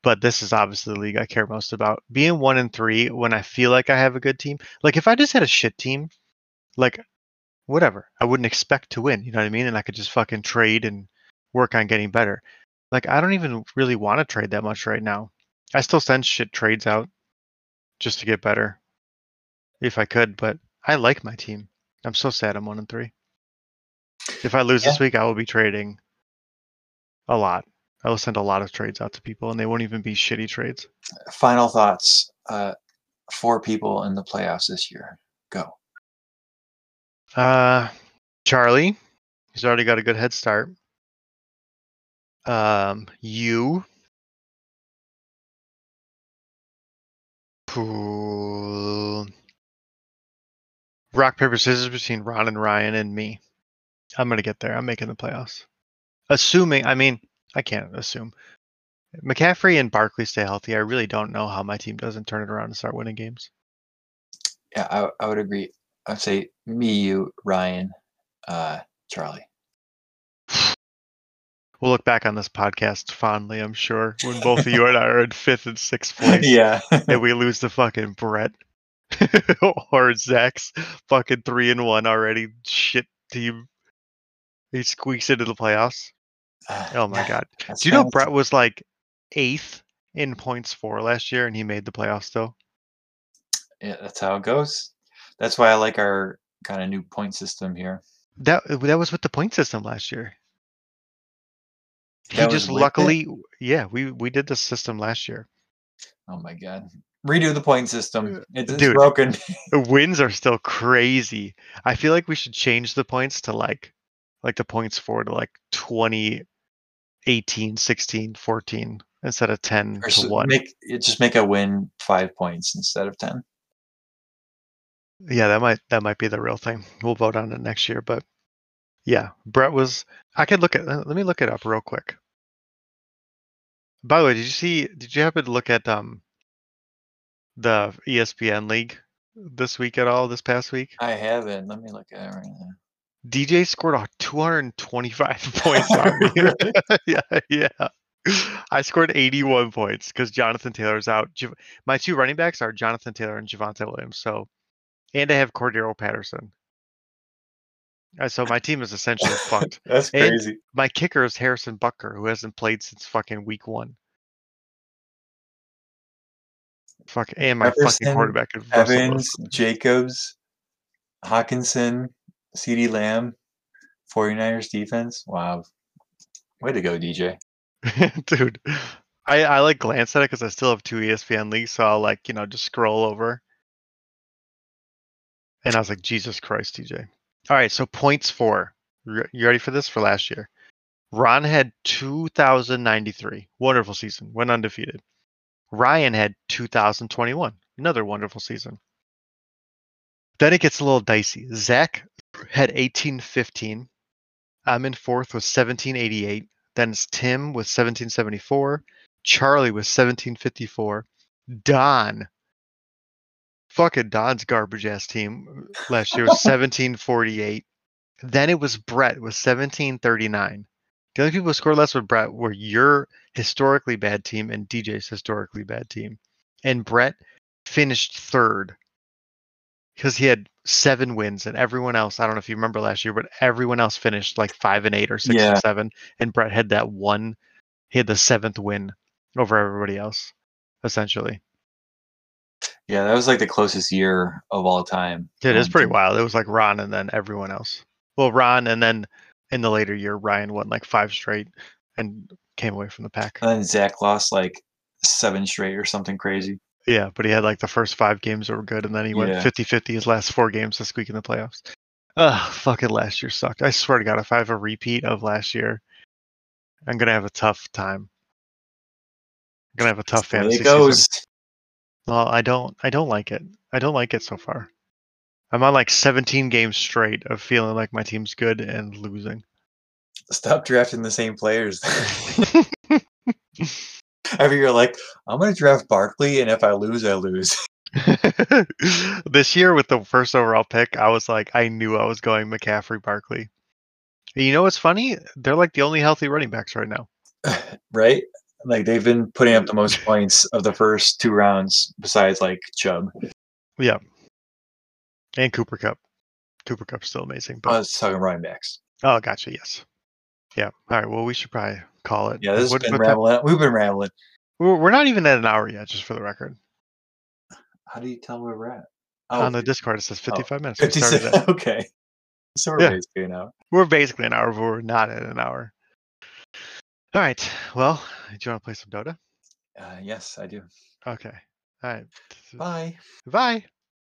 but this is obviously the league I care most about. Being one and three when I feel like I have a good team. Like if I just had a shit team, like whatever, I wouldn't expect to win. You know what I mean? And I could just fucking trade and work on getting better. Like I don't even really want to trade that much right now. I still send shit trades out just to get better if I could, but I like my team. I'm so sad I'm one and three. If I lose this week, I will be trading a lot. I will send a lot of trades out to people, and they won't even be shitty trades. Final thoughts. Uh, four people in the playoffs this year. Go. Uh, Charlie, he's already got a good head start. Um, you. Ooh. Rock paper scissors between Ron and Ryan and me. I'm gonna get there. I'm making the playoffs. Assuming, I mean, I can't assume. McCaffrey and Barkley stay healthy. I really don't know how my team doesn't turn it around and start winning games. Yeah, I, I would agree. I'd say me, you, Ryan, uh, Charlie. We'll look back on this podcast fondly, I'm sure, when both of you and I are in fifth and sixth place. yeah. and we lose to fucking Brett or Zach's fucking three and one already shit team. He squeaks into the playoffs. Oh my god! Do you know. Brett was like eighth in points for last year, and he made the playoffs though. Yeah, that's how it goes. That's why I like our kind of new point system here. That uh, that was with the point system last year. He That was just with it? luckily, yeah, we we did the system last year. Oh my god. Redo the point system. Uh, it's, it's Dude. broken. The wins are still crazy. I feel like we should change the points to like like the points for to like 20 18 16 14 instead of 10 Or to s- 1. make it just make a win five points instead of ten. Yeah, that might that might be the real thing. We'll vote on it next year, but yeah, Brett was I could look at let me look it up real quick. By the way, did you see did you happen to look at um the ESPN league this week at all this past week? I haven't. Let me look at it right now. DJ scored a 225 points on me. Yeah, yeah. I scored 81 points because Jonathan Taylor's out. My two running backs are Jonathan Taylor and Javonte Williams. So, and I have Cordarrelle Patterson. Uh, so my team is essentially fucked. That's And- crazy. My kicker is Harrison Butker, who hasn't played since fucking week one. Fuck, and my Jefferson, fucking quarterback is Evans, Jacobs, Hockenson, CeeDee Lamb, 49ers defense. Wow. Way to go, DJ. Dude, I, I like glance at it because I still have two ESPN leagues, so I'll like, you know, just scroll over. And I was like, Jesus Christ, DJ. All right, so points for. You you ready for this for last year? Ron had 2,093. Wonderful season. Went undefeated. Ryan had 2,021. Another wonderful season. Then it gets a little dicey. Zach had 1815. I'm in fourth with 1788. Then it's Tim with 1774. Charlie with 1754. Don. Fucking Don's garbage ass team uh, last year was 1748. Then it was Brett with 1739. The only people who scored less with Brett were your historically bad team and DJ's historically bad team. And Brett finished third because he had seven wins and everyone else, I don't know if you remember last year, but everyone else finished like five and eight or six Yeah. and seven. And Brett had that one, he had the seventh win over everybody else, essentially. Yeah, that was like the closest year of all time. It is Um, pretty wild. It was like Ron and then everyone else. Well, Ron and then in the later year, Ryan won like five straight and came away from the pack. And then Zach lost like seven straight or something crazy. Yeah, but he had like the first five games that were good, and then he went Yeah. 50 50 his last four games this week in the playoffs. Ugh, fucking last year sucked. I swear to God, if I have a repeat of last year, I'm going to have a tough time. I'm gonna have a tough The fantasy it goes. season. Well, I don't. I don't like it. I don't like it so far. I'm on like 17 games straight of feeling like my team's good and losing. Stop drafting the same players. Every year, like I'm gonna draft Barkley, and if I lose, I lose. this year with the first overall pick, I was like, I knew I was going McCaffrey, Barkley. And you know what's funny? They're like the only healthy running backs right now. right? Like they've been putting up the most points of the first two rounds, besides like Chubb. Yeah. And Cooper Kupp. Cooper Kupp's still amazing. I But was talking running backs. oh, gotcha. Yes. Yeah. All right. Well, we should probably call it. Yeah, this has been what time- rambling. We've been rambling. We're we're not even at an hour yet, just for the record. How do you tell where we're at? On the Discord, it says 55 minutes. We 56. started Okay. So we're Yeah. basically an hour. We're basically an hour, but we're not at an hour. All right. Well, do you want to play some Dota? Uh, yes, I do. Okay. All right. Bye. Bye.